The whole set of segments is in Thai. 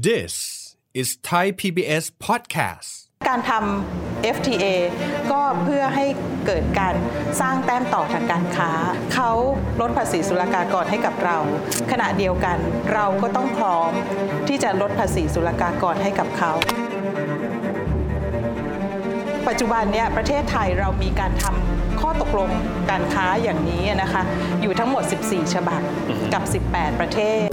This is Thai PBS podcast. การทำ FTA ก็เพื่อให้เกิดการสร้างแต้มต่อทางการค้า เขาลดภาษีศุลกากรให้กับเรา ขณะเดียวกันเราก็ต้องพร้อมที่จะลดภาษีศุลกากรให้กับเขา ปัจจุบันเนี่ยประเทศไทยเรามีการทำข้อตกลงการค้าอย่างนี้นะคะ อยู่ทั้งหมด 14 ฉบับกับ 18 ประเทศ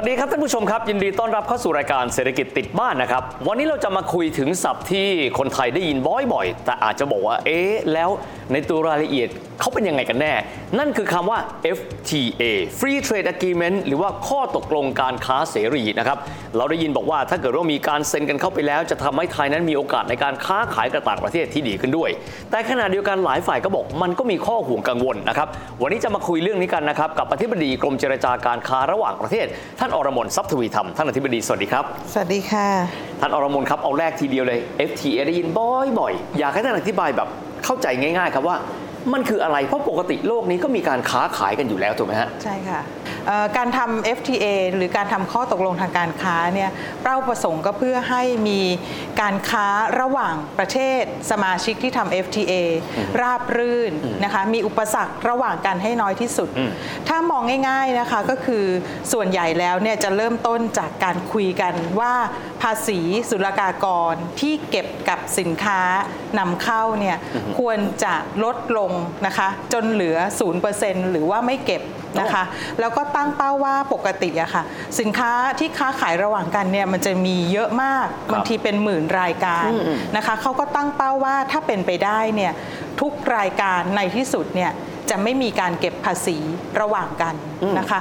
วัสดีครับท่านผู้ชมครับ ยินดีต้อนรับเข้าสู่รายการเศรษฐกิจติดบ้านนะครับ วันนี้เราจะมาคุยถึงศัพท์ที่คนไทยได้ยินบ่อยๆ แต่อาจจะบอกว่าเอ๊ะแล้วในตัวรายละเอียด เขาเป็นยังไงกันแน่ นั่นคือคำว่า FTA Free Trade Agreement หรือว่าข้อตกลงการค้าเสรีนะครับ เราได้ยินบอกว่าถ้าเกิดว่ามีการเซ็นกันเข้าไปแล้ว จะทำให้ไทยนั้นมีโอกาสในการค้าขายกับต่างประเทศที่ดีขึ้นด้วย แต่ขณะเดียวกันหลายฝ่ายก็บอกมันก็มีข้อห่วงกังวลนะครับ วันนี้จะมาคุยเรื่องนี้กันนะครับกับอธิบดีกรมเจรจาการค้าระหว่างประเทศ ท่านอรมนทรัพย์ทวีธรรมท่านอธิบดีสวัสดีครับ สวัสดีค่ะ ท่านอรมนครับเอาแรกทีเดียวเลย FTA ได้ยินบ่อยๆอยากให้ท่านอธิบายแบบเข้าใจง่าย ๆ ครับว่า มันคืออะไร เพราะปกติโลกนี้ก็มีการค้าขายกันอยู่แล้วถูกไหมฮะ ใช่ค่ะ การทำ FTA หรือการทำข้อตกลงทางการค้าเนี่ยเป้าประสงค์ก็เพื่อให้มีการค้าระหว่างประเทศสมาชิกที่ทำ FTA ราบรื่นนะคะมีอุปสรรคระหว่างกันให้น้อยที่สุด ถ้ามองง่ายๆนะคะก็คือส่วนใหญ่แล้วเนี่ยจะเริ่มต้นจากการคุยกันว่าภาษีศุลกากรที่เก็บกับสินค้านำเข้าเนี่ยควรจะลดลงนะคะจนเหลือ 0%หรือว่าไม่เก็บนะคะ แล้วก็ตั้งเป้าว่าปกติอะค่ะ สินค้าที่ค้าขายระหว่างกันเนี่ยมันจะมีเยอะมากบางทีเป็นหมื่นรายการนะคะเขาก็ตั้งเป้าว่าถ้าเป็นไปได้เนี่ยทุกรายการในที่สุดเนี่ยจะไม่มีการเก็บภาษีระหว่างกันนะคะ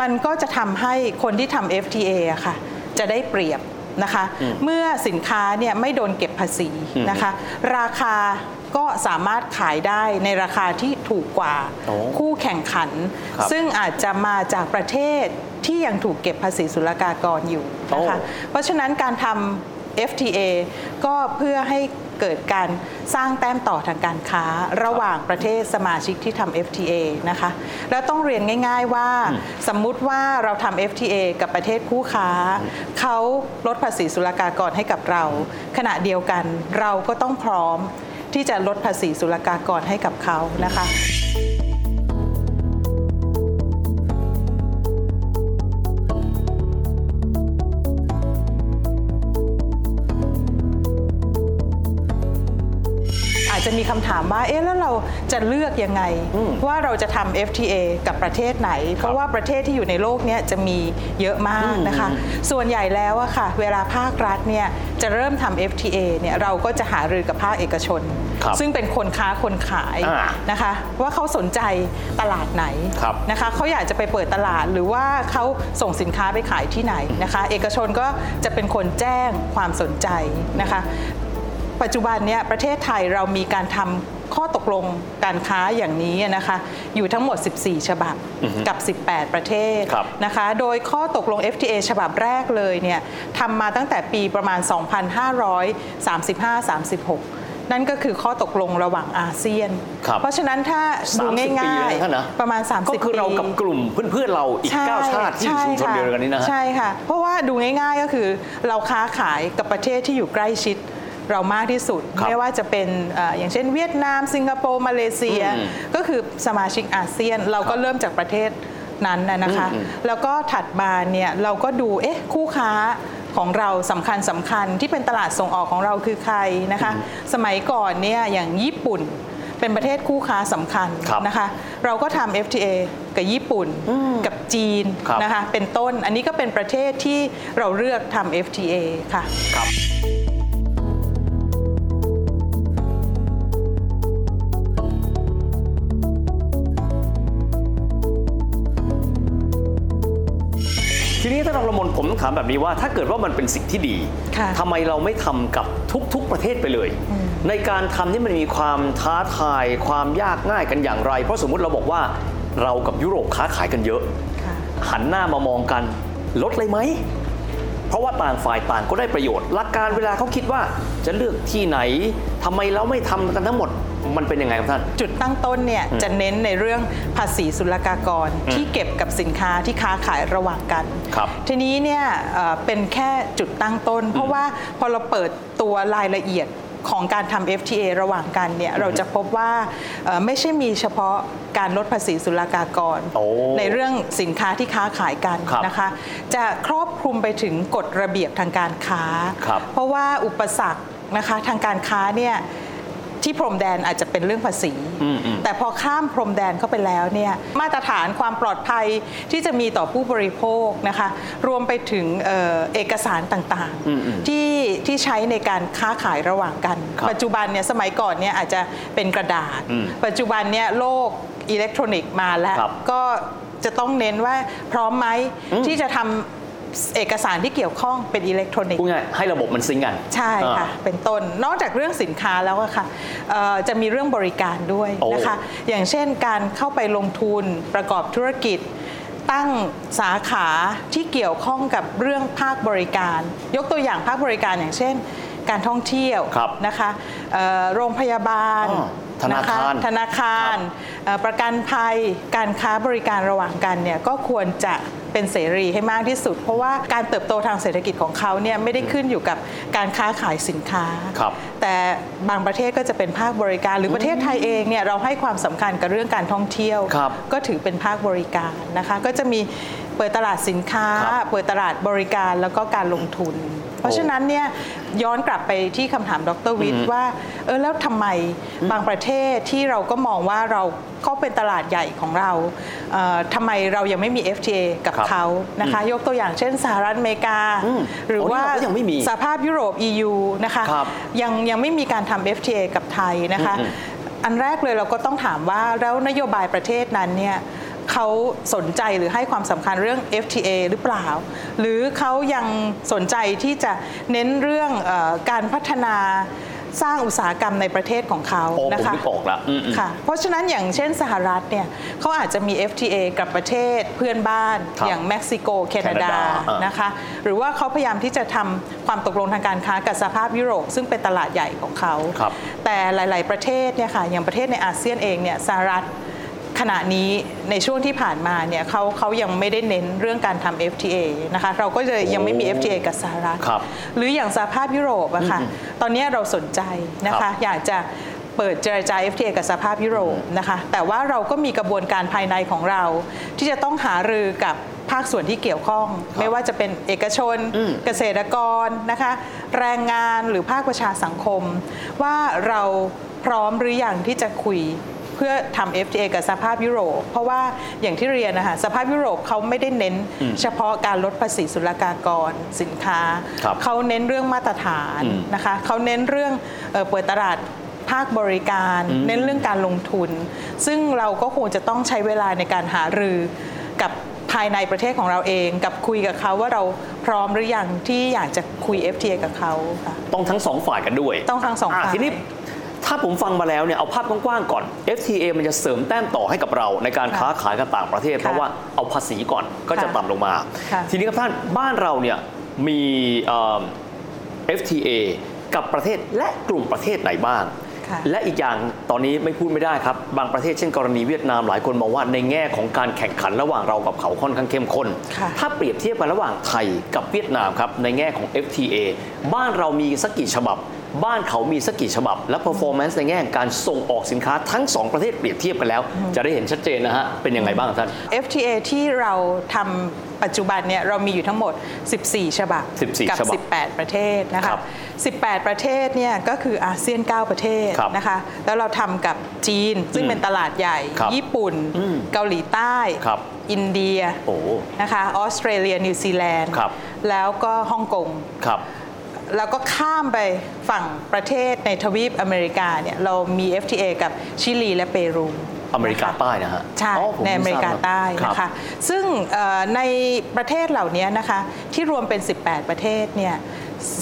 มันก็จะทำให้คนที่ทำ FTA อะค่ะ จะได้เปรียบนะคะ เมื่อสินค้าเนี่ยไม่โดนเก็บภาษีนะคะ ราคา ก็สามารถขายได้ในราคาที่ถูกกว่าโอ้คู่แข่งขันครับซึ่งอาจจะมาจากประเทศที่ยังถูกเก็บภาษีศุลกากรอยู่นะคะโอ้เพราะฉะนั้นการทำ FTA ก็เพื่อให้เกิดการสร้างแต้มต่อทางการค้าระหว่างประเทศสมาชิกที่ทำ FTA นะคะ แล้วต้องเรียนง่าย ๆว่า สมมุติว่าเราทำ FTA กับประเทศคู่ค้า เขาลดภาษีศุลกากรให้กับเรา ขณะเดียวกันเราก็ต้องพร้อม ที่จะลดภาษีศุลกากรให้กับเขานะคะ จจะมีคำถามว่าเอ๊ะแล้วเราจะเลือกยังไง ว่าเราจะทำ FTA กับประเทศไหน เพราะว่าประเทศที่อยู่ในโลกเนี้ยจะมีเยอะมากนะคะ ส่วนใหญ่แล้วอะค่ะ เวลาภาครัฐเนี่ยจะเริ่มทำ FTA เนี่ยเราก็จะหารือกับภาคเอกชนครับซึ่งเป็นคนค้าคนขายอ่านะคะ ว่าเขาสนใจตลาดไหนครับนะคะเขาอยากจะไปเปิดตลาดหรือว่าเขาส่งสินค้าไปขายที่ไหนนะคะ เอกชนก็จะเป็นคนแจ้งความสนใจนะคะ ปัจจุบันเนี่ยประเทศไทยเรามีการทำข้อตกลงการค้าอย่างนี้นะคะอยู่ทั้งหมด 14 ฉบับกับ 18 ประเทศครับนะคะโดยข้อตกลง FTA ฉบับแรกเลยเนี่ยทำมาตั้งแต่ปีประมาณ 2535-36นั่นก็คือข้อตกลงระหว่างอาเซียนครับเพราะฉะนั้นถ้าดู30ปีง่ายเลยนะท่านนะๆประมาณ 30ก็คือเราปีกับกลุ่มเพื่อนๆเราอีกใช่9ชาติที่อยู่ชุมชนใค่ะเดียวกันนี้นะฮะใช่ค่ะ เพราะว่าดูง่ายๆก็คือเราค้าขายกับประเทศที่อยู่ใกล้ชิด เรามากที่สุดครับไม่ว่าจะเป็นเอ่ออย่างเช่นเวียดนาม สิงคโปร์มาเลเซียอืมก็คือสมาชิกอาเซียน เราก็เริ่มจากประเทศนั้นนะนะคะอืมแล้วก็ถัดมาเนี่ยเราก็ดูเอ๊ะคู่ค้าของเราสำคัญสำคัญที่เป็นตลาดส่งออกของเราคือใครนะคะ สมัยก่อนเนี่ยอย่างญี่ปุ่นเป็นประเทศคู่ค้าสำคัญครับนะคะ เราก็ทำ FTA กับญี่ปุ่นกับจีนครับนะคะ เป็นต้นอันนี้ก็เป็นประเทศที่เราเลือกทำ FTA ค่ะครับ นี้ท่านรองละมนผมถามแบบนี้ว่า ถ้าเกิดว่ามันเป็นสิ่งที่ดีค่ะทำไมเราไม่ทำกับทุก ๆประเทศไปเลย ในการทำนี่มันมีความท้าทายความยากง่ายกันอย่างไร เพราะสมมุติเราบอกว่าเรากับยุโรปค้าขายกันเยอะค่ะหันหน้ามามองกันลดเลยไหมเพราะว่าต่างฝ่ายต่างก็ได้ประโยชน์ หลักการเวลาเขาคิดว่าจะเลือกที่ไหนทำไมเราไม่ทำกันทั้งหมด มันเป็นยังไงครับท่าน จุดตั้งต้นเนี่ยจะเน้นในเรื่องภาษีศุลกากรที่เก็บกับสินค้าที่ค้าขายระหว่างกันครับทีนี้เนี่ยเอ่อเป็นแค่จุดตั้งต้น เพราะว่าพอเราเปิดตัวรายละเอียดของการทำ FTA ระหว่างกันเนี่ยเราจะพบว่าเอ่อไม่ใช่มีเฉพาะการลดภาษีศุลกากรโอ้ในเรื่องสินค้าที่ค้าขายกันครับนะคะ จะครอบคลุมไปถึงกฎระเบียบทางการค้าครับเพราะว่าอุปสรรคนะคะทางการค้าเนี่ย ที่พรมแดนอาจจะเป็นเรื่องภาษี แต่พอข้ามพรมแดนเข้าไปแล้วเนี่ยมาตรฐานความปลอดภัยที่จะมีต่อผู้บริโภคนะคะรวมไปถึงเอ่อเอกสารต่างๆที่ที่ใช้ในการค้าขายระหว่างกันครับปัจจุบันเนี่ยสมัยก่อนเนี่ยอาจจะเป็นกระดาษ ปัจจุบันเนี่ยโลกอิเล็กทรอนิกส์มาแล้วครับก็จะต้องเน้นว่าพร้อมไหมที่จะทำ เอกสารที่เกี่ยวข้องเป็นอิเล็กทรอนิกส์พูดง่ายให้ระบบมันซิงก์กัน ใช่ค่ะอ่าเป็นต้นนอกจากเรื่องสินค้าแล้วอะค่ะเอ่อจะมีเรื่องบริการด้วยโอ้นะคะ อย่างเช่นการเข้าไปลงทุนประกอบธุรกิจตั้งสาขาที่เกี่ยวข้องกับเรื่องภาคบริการ ยกตัวอย่างภาคบริการอย่างเช่น การท่องเที่ยวครับนะคะเอ่อโรงพยาบาลอ๋อ ธนาคาระะธนาคารเอ่อประกันภัยการค้าบริการระหว่างกันเนี่ยก็ควรจะเป็นเสรีให้มากที่สุด เพราะว่าการเติบโตทางเศรษฐกิจของเขาเนี่ยไม่ได้ขึ้นอยู่กับการค้าขายสินค้าครับแต่บางประเทศก็จะเป็นภาคบริการ หรือประเทศไทยเองเนี่ยเราให้ความสำคัญกับเรื่องการท่องเที่ยวครับก็ถือเป็นภาคบริการนะคะ ก็จะมีเปิดตลาดสินค้าครับเปิดตลาดบริการแล้วก็การลงทุน เพราะฉะนั้นเนี่ยย้อนกลับไปที่คำถามดรวิทย์ว่าเออแล้วทำไมบางประเทศที่เราก็มองว่าเราก็เป็นตลาดใหญ่ของเราเอ่อทำไมเรายังไม่มี FTA กับครับเขานะคะยกตัวอย่างเช่นสหรัฐอเมริกาอืมหรือโอ้นี่ว่าเราก็ยังไม่มีสหภาพยุโรป EU นะคะครับยังยังไม่มีการทำ FTA กับไทยนะคะอืมอันแรกเลยเราก็ต้องถามว่าแล้วนโยบายประเทศนั้นเนี่ย เขาสนใจหรือให้ความสำคัญเรื่อง FTA หรือเปล่า หรือเขายังสนใจที่จะเน้นเรื่องเออการพัฒนาสร้างอุตสาหกรรมในประเทศของเขาโอ้ผมนะคะนึกออกละอืมๆค่ะ เพราะฉะนั้นอย่างเช่นสหรัฐเนี่ยเขาอาจจะมี FTA กับประเทศเพื่อนบ้านครับอย่างเม็กซิโกแคนาดาแคนาดาอ่านนะคะ หรือว่าเขาพยายามที่จะทำความตกลงทางการค้ากับสหภาพยุโรป ซึ่งเป็นตลาดใหญ่ของเขาครับแต่หลาย ๆ ประเทศเนี่ยค่ะอย่างประเทศในอาเซียนเองเนี่ยสหรัฐ ขณะนี้ในช่วงที่ผ่านมาเนี่ยเขาเขายังไม่ได้เน้นเรื่องการทำ FTA นะคะเราก็เลยยังไม่มี FTA กับสหรัฐครับหรืออย่างสหภาพยุโรปอะค่ะตอนนี้เราสนใจนะครัคะบอยากจะเปิดเจรจา FTA กับสหภาพยุโรปนะคะ แต่ว่าเราก็มีกระบวนการภายในของเรา ที่จะต้องหารือกับภาคส่วนที่เกี่ยวข้อง ไม่ว่าจะเป็นเอกชนเกษตรกรนะคะ แรงงานหรือภาคประชาสังคม ว่าเราพร้อมหรืออยังที่จะคุย เพื่อทำ FTA กับสหภาพยุโรป เพราะว่าอย่างที่เรียนนะคะสหภาพยุโรปเขาไม่ได้เน้น เฉพาะการลดภาษีศุลกากรสินค้าครับเขาเน้นเรื่องมาตรฐานนะคะเขาเน้นเรื่องเอ่อเปิดตลาดภาคบริการ เน้นเรื่องการลงทุน ซึ่งเราก็คงจะต้องใช้เวลาในการหารือกับภายในประเทศของเราเองกับคุยกับเขาว่าเราพร้อมหรือยังที่อยากจะคุย FTA กับเขาค่ะต้องทั้งสองฝ่ายกันด้วย ต้องทั้งสองะฝ่ายทีนี้ ถ้าผมฟังมาแล้วเนี่ยเอาภาพกว้างๆก่อน FTA มันจะเสริมแต้มต่อให้กับเราในการค่ะค้าขายกับต่างประเทศค่ะเพราะว่าเอาภาษีก่อนก็จะค่ะต่ำลงมาค่ะทีนี้ครับท่านบ้านเราเนี่ยมีเอ่อ FTA กับประเทศและกลุ่มประเทศไหนบ้างค่ะและอีกอย่างตอนนี้ไม่พูดไม่ได้ครับ บางประเทศเช่นกรณีเวียดนามหลายคนมองว่าในแง่ของการแข่งขันระหว่างเรากับเขาค่อนข้างเข้มข้นค่ะถ้าเปรียบเทียบกันระหว่างไทยกับเวียดนามครับในแง่ของ FTA บ้านเรามีสักกี่ฉบับ บ้านเขามีสักกี่ฉบับ และ performance ในแง่การส่งออกสินค้าทั้งสองประเทศเปรียบเทียบกันแล้ว จะได้เห็นชัดเจนนะฮะ เป็นยังไงบ้างท่าน FTA ที่เราทำปัจจุบันเนี่ยเรามีอยู่ทั้งหมด 14 ฉบับ14กัฉบับ18 ประเทศนะครัคะบ18 ประเทศเนี่ยก็คืออาเซียน 9 ประเทศครับนะคะแล้วเราทำกับจีนซึ่งเป็นตลาดใหญ่ ครับญี่ปุ่น อืมเกาหลีใต้ ครับ อินเดียโอ้ นะคะออสเตรเลียนิวซีแลนด์ครับ แล้วก็ฮ่องกง ครับ แล้วก็ข้ามไปฝั่งประเทศในทวีปอเมริกาเนี่ยเรามี FTA กับชิลีและเปรูอเมริกาใต้นะฮะใช่อ๋อผมในอเมริกาใต้รับนะคะซึ่งเอ่อในประเทศเหล่านี้นะคะที่รวมเป็น 18 ประเทศเนี่ย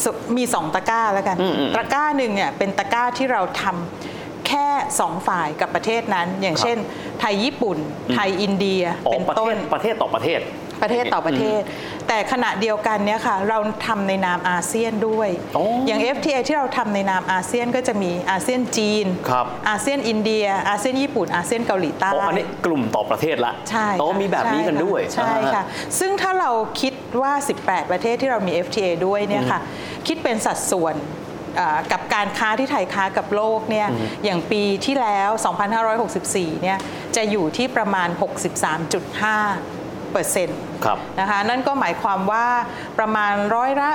สมี 2 ตะกร้าแล้วกันอืมอืมตะกร้าหนึ่งเนี่ยเป็นตะกร้าที่เราทำแค่ 2 ฝ่ายกับประเทศนั้น อย่างเช่น ไทยญี่ปุ่น ไทยอินเดียอ๋อเป็นประเทต้ศนประเทศต่อประเทศ ประเทศต่อประเทศ แต่ขณะเดียวกันเนี่ยค่ะเราทำในนามอาเซียนด้วยอ๋อออย่าง FTA ที่เราทำในนามอาเซียนก็จะมีอาเซียนจีนครับอาเซียนอินเดีย อาเซียนญี่ปุ่นอาเซียนเกาหลีใต้อ๋ออันนี้กลุ่มต่อประเทศละใช่อ๋อค่ะมีแบบนี้กันด้วยใช่ค่ะใช่ค่ะซึ่งถ้าเราคิดว่า 18 ประเทศที่เรามี FTA ด้วยเนี่ยค่ะคิดเป็นสัดส่วนอ่ากับการค้าที่ไทยค้ากับโลกเนี่ยอย่างปีที่แล้ว 2564 เนี่ยจะอยู่ที่ประมาณ 63.5 เปอร์เซ็นต์ครับนะคะนั่นก็หมายความว่าประมาณร้อยละ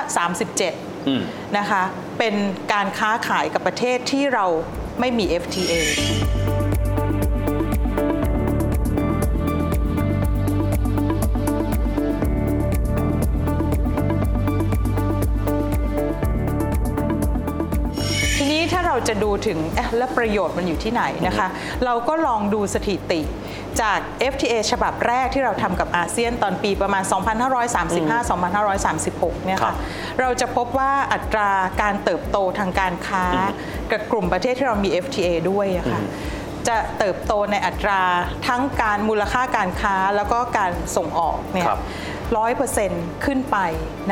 อืม37นะคะเป็นการค้าขายกับประเทศที่เราไม่มี FTA จะดูถึงเอ๊ะแล้วประโยชน์มันอยู่ที่ไหนนะคะ เราก็ลองดูสถิติจาก FTA ฉบับแรกที่เราทำกับอาเซียนตอนปีประมาณ 2535-2536 เนี่ยครัค่ะบเราจะพบว่าอัตราการเติบโตทางการค้า กับกลุ่มประเทศที่เรามี FTA ด้วยอะค่ะจะเติบโตในอัตราทั้งการมูลค่าการค้าแล้วก็การส่งออกเนี่ยครับร้อยเปอร์เซ็นต์ขึ้นไป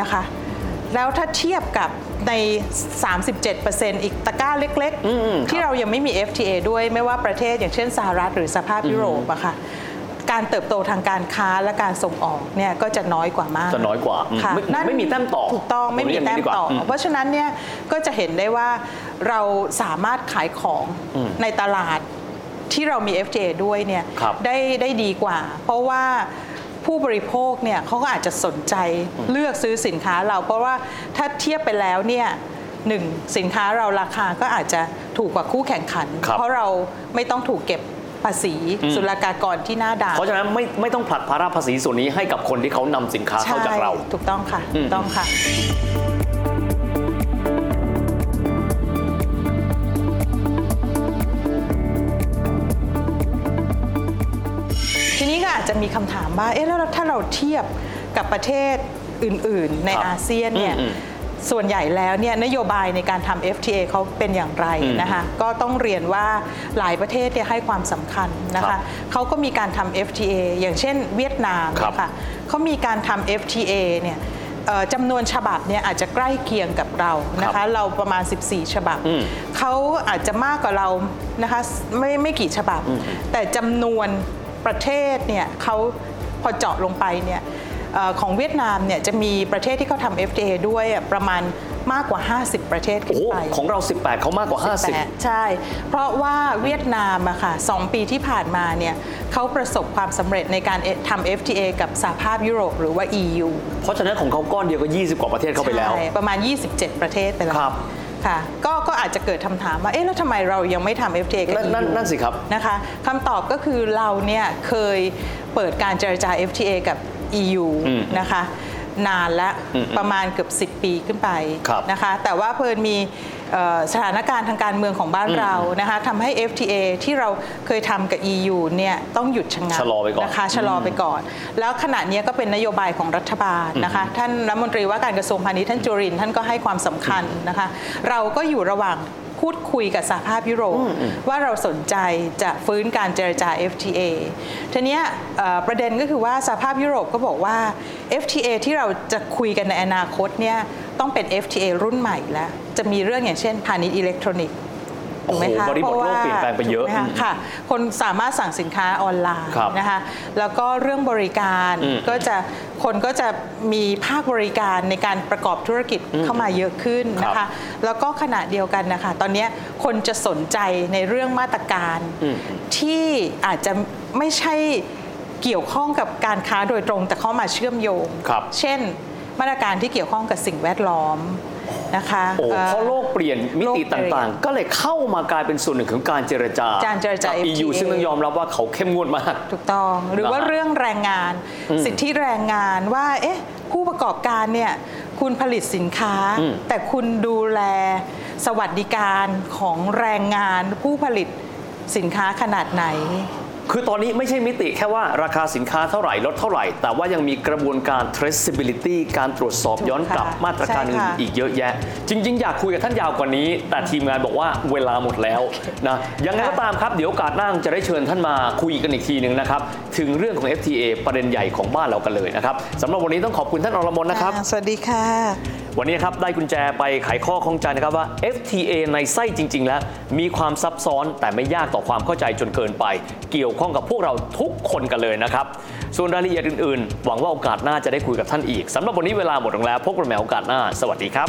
นะคะ แล้วถ้าเทียบกับ ใน 37%อีกตะกร้าเล็ก ๆ ที่เรายังไม่มี FTA ด้วยไม่ว่าประเทศอย่างเช่นสหรัฐหรือสภาพยุโรปอะค่ะการเติบโตทางการค้าและการส่งออกเนี่ยก็จะน้อยกว่ามาก จะน้อยกว่าอืมค่ะไม่นั่นไม่มีแต้มต่อ ถูกต้องไม่มีผมเรียกแต้มอย่างนี้ดีกว่าต่ออมเพราะฉะนั้นเนี่ยก็จะเห็นได้ว่าเราสามารถขายของในตลาดที่เรามี FTA ด้วยเนี่ยครับได้ได้ดีกว่า เพราะว่า ผู้บริโภคเนี่ยเขาก็อาจจะสนใจเลือกซื้อสินค้าเรา เพราะว่าถ้าเทียบไปแล้วเนี่ยหนึ่งสินค้าเราราคาก็อาจจะถูกกว่าคู่แข่งขันครับเพราะเราไม่ต้องถูกเก็บภาษีศุลกากรที่หน้าด่านเพราะฉะนั้นไม่ไม่ต้องผลัดภาระภาษีส่วนนี้ให้กับคนที่เขานำสินค้าเข้าจากเราใช่ถูกต้องค่ะอืมถูกต้องค่ะ มีคำถามว่าเอ๊ะแล้วถ้าเราเทียบกับประเทศอื่น ๆ ในครับอาเซียนเนี่ยอืมส่วนใหญ่แล้วเนี่ยนโยบายในการทำ FTA เขาเป็นอย่างไรอืมนะคะก็ต้องเรียนว่าหลายประเทศเนี่ยให้ความสำคัญนะครัคะบเขาก็มีการทำ FTA อย่างเช่นเวียดนามครับนะคะเขามีการทำ FTA เนี่ยเอ่อจำนวนฉบับเนี่ยอาจจะใกล้เคียงกับเรานะครัคะบเราประมาณ 14 ฉบับอืมเขาอาจจะมากกว่าเรานะคะไม่ไม่กี่ฉบับ แต่จำนวน ประเทศเนี่ยเขาพอเจาะลงไปเนี่ยเอ่อของเวียดนามเนี่ยจะมีประเทศที่เขาทำ FTA ด้วยอะประมาณมากกว่า 50 ประเทศขึ้โอ้นโหไปของเรา 18 เขามากกว่า18ใช่ เพราะว่าเวียดนามอะค่ะสองปีที่ผ่านมาเนี่ยเขาประสบความสำเร็จในการทำ FTA กับสหภาพยุโรปหรือว่า EU 50เพราะฉะนั้นของเขาก้อนเดียวก็ 20 กว่าประเทศเข้าไปแล้วใช่ประมาณ 27 ประเทศไปแล้วครับ ค่ะก็ก็อาจจะเกิดคำถามว่าเอ๊ะแล้วทำไมเรายังไม่ทำ FTA กับนั่นนั่น EU นั่นสิครับนะคะคำตอบก็คือเราเนี่ยเคยเปิดการเจรจา FTA กับ EU อืมนะคะนานและอืมประมาณเกือบ 10 ปีขึ้นไปครับนะคะแต่ว่าเพิ่นมีเอ่อ สถานการณ์ทางการเมืองของบ้านเรานะคะทำให้ FTA ที่เราเคยทำกับ EU เนี่ยต้องหยุดชะงักชะลอไปก่อนนะคะชะลอไปก่อน แล้วขณะนี้ก็เป็นนโยบายของรัฐบาลนะคะท่านรัฐมนตรีว่าการกระทรวงพาณิชย์ท่านจุรินทร์ท่านก็ให้ความสำคัญนะคะ เราก็อยู่ระหว่าง พูดคุยกับสหภาพยุโรปว่าเราสนใจจะฟื้นการเจรจา FTA ทีเนี้ยเอ่อประเด็นก็คือว่าสหภาพยุโรปก็บอกว่า FTA ที่เราจะคุยกันในอนาคตเนี่ยต้องเป็น FTA รุ่นใหม่แล้ว จะมีเรื่องอย่างเช่นพาณิชย์อิเล็กทรอนิกส์ ถูกไหมคะโอ้โหบริบทโลกพาะว่าเปลี่ยนแปลงไปเยอะถูกหมคค่ะ คนสามารถสั่งสินค้าออนไลน์ครับนะคะ แล้วก็เรื่องบริการอืมก็จะคนก็จะมีภาคบริการในการประกอบธุรกิจเข้ามาเยอะขึ้นนะครัคะบแล้วก็ขณะเดียวกันนะคะ ตอนนี้คนจะสนใจในเรื่องมาตรการอืมที่อาจจะไม่ใช่เกี่ยวข้องกับการค้าโดยตรงแต่เข้ามาเชื่อมโยงครับเช่น มาตรการที่เกี่ยวข้องกับสิ่งแวดล้อม นะคะโอ้อ่อเพราะโลกเปลี่ยนมิติโลกเปลี่ยนต่างๆ ก็เลยเข้ามากลายเป็นส่วนหนึ่งของการเจรจาการเจรจากับ EU FTA ซึ่งต้องยอมรับว่าเขาเข้มงวดมากถูกต้องหรือว่านะฮะเรื่องแรงงาน สิทธิแรงงานว่าเอ๊ะผู้ประกอบการเนี่ยคุณผลิตสินค้าอืมแต่คุณดูแลสวัสดิการของแรงงานผู้ผลิตสินค้าขนาดไหน คือตอนนี้ไม่ใช่มิติแค่ว่าราคาสินค้าเท่าไหร่ลดเท่าไหร่ แต่ว่ายังมีกระบวนการ traceability การตรวจสอบย้อนกลับค่ะมาตรการใช่อื่นค่ะอีกเยอะแยะ จริง ๆ อยากคุยกับท่านยาวกว่านี้ แต่ทีมงานบอกว่าเวลาหมดแล้วนะยังไงก็ตามครับ เดี๋ยวโอกาสหน้าจะได้เชิญท่านมาคุยกันอีกทีหนึ่งนะครับ ถึงเรื่องของ FTA ประเด็นใหญ่ของบ้านเรากันเลยนะครับสำหรับวันนี้ต้องขอบคุณท่านอรมนนะครับอ่าสวัสดีค่ะ วันนี้ครับได้กุญแจไปไขข้อข้องใจนะครับว่า FTA ในไส้จริง ๆ แล้ว มีความซับซ้อนแต่ไม่ยากต่อความเข้าใจจนเกินไป เกี่ยวข้องกับพวกเราทุกคนกันเลยนะครับ ส่วนรายละเอียดอื่น ๆ หวังว่าโอกาสหน้าจะได้คุยกับท่านอีกสำหรับวันนี้เวลาหมดลงแล้วพบกันใหม่โอกาสหน้า สวัสดีครับ